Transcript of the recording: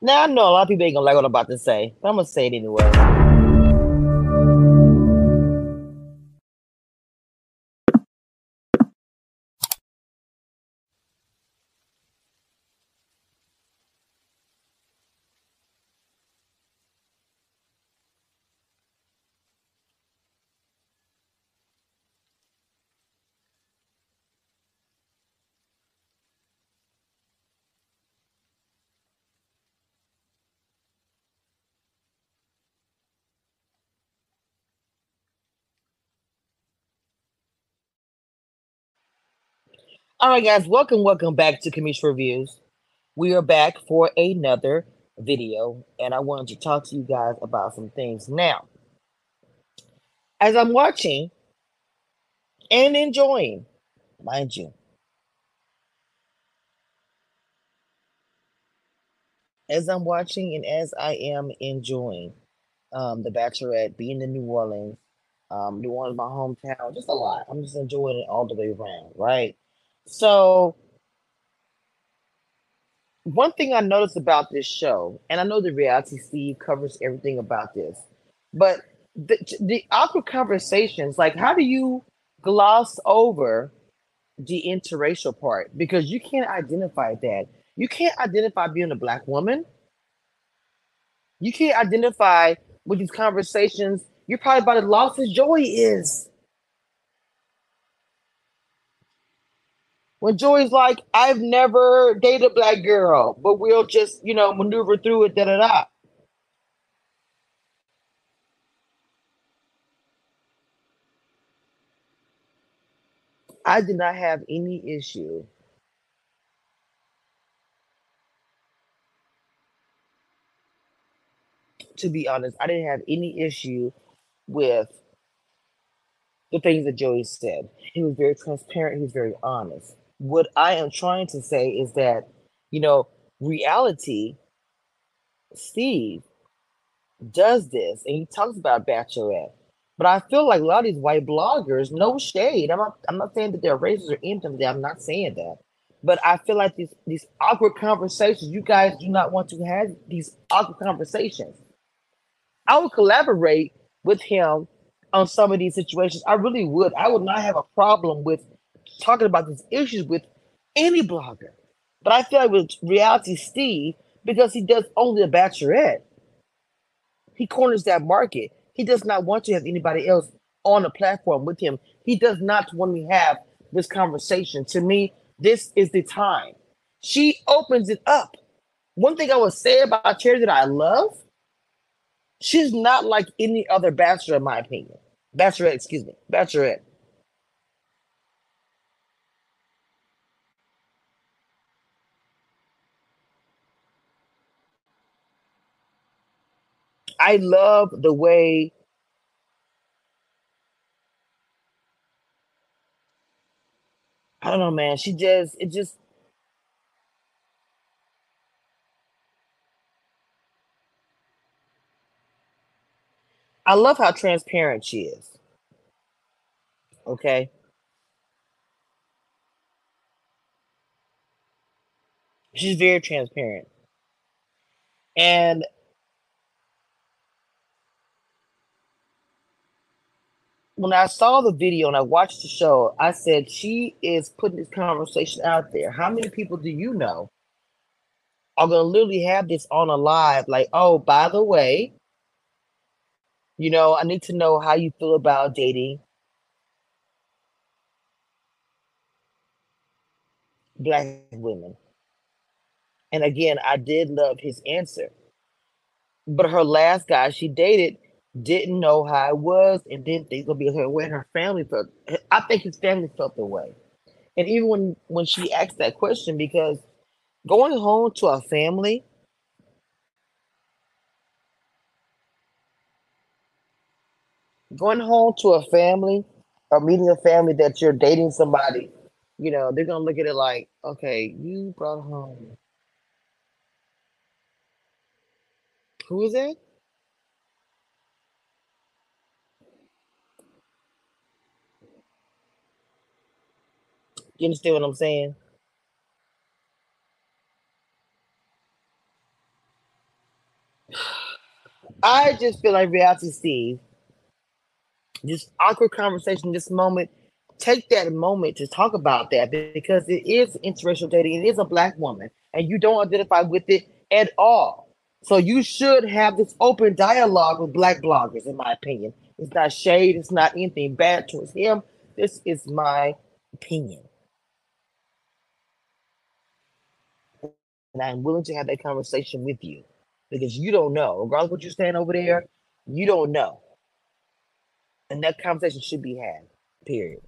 Now I know a lot of people ain't gonna like what I'm about to say, but I'm gonna say it anyway. All right, guys, welcome, welcome back to Cameshia Reviews. We are back for another video, and I wanted to talk to you guys about some things. Now, as I'm watching and enjoying, mind you, as I'm watching and as I am enjoying um, The Bachelorette, being in New Orleans, um, New Orleans, my hometown, just a lot. I'm just enjoying it all the way around, right? So, one thing I noticed about this show, and I know the reality Steve covers everything about this, but the, the awkward conversations, like how do you gloss over the interracial part? Because you can't identify that. You can't identify being a black woman. You can't identify with these conversations. You're probably about as lost as Joey is. When Joey's like, I've never dated a black girl, but we'll just, you know, maneuver through it, da da da. I did not have any issue to be honest, I didn't have any issue with the things that Joey said. He was very transparent, he was very honest. What I am trying to say is that, you know, reality, Steve does this and he talks about Bachelorette. But I feel like a lot of these white bloggers, no shade. I'm not I'm not saying that they're racist or anything. I'm not saying that. But I feel like these these awkward conversations, you guys do not want to have these awkward conversations. I would collaborate with him on some of these situations. I really would. I would not have a problem with talking about these issues with any blogger. But I feel like with Reality Steve, because he does only a bachelorette, he corners that market. He does not want to have anybody else on the platform with him. He does not want to have this conversation. To me, this is the time. She opens it up. One thing I would say about Charity that I love She's not like any other bachelor, in my opinion. Bachelorette, excuse me, bachelorette. I love the way I don't know, man. She just it just I love how transparent she is. Okay. She's very transparent. And when I saw the video and I watched the show, I said, she is putting this conversation out there. How many people do you know are going to literally have this on a live? Like, oh, by the way, you know, I need to know how you feel about dating black women. And again, I did love his answer. But her last guy she dated didn't know how it was and didn't think it'll be her way her family felt. I think his family felt the way. And even when when she asked that question, because going home to a family going home to a family or meeting a family that you're dating somebody, you know, they're gonna look at it like, okay, you brought home. Who is it? You understand what I'm saying? I just feel like reality Steve, this awkward conversation, this moment, take that moment to talk about that because it is interracial dating. It is a black woman, and you don't identify with it at all. So you should have this open dialogue with black bloggers, in my opinion. It's not shade, it's not anything bad towards him. This is my opinion. And I'm willing to have that conversation with you because you don't know. Regardless what you're saying over there, you don't know. And that conversation should be had. Period.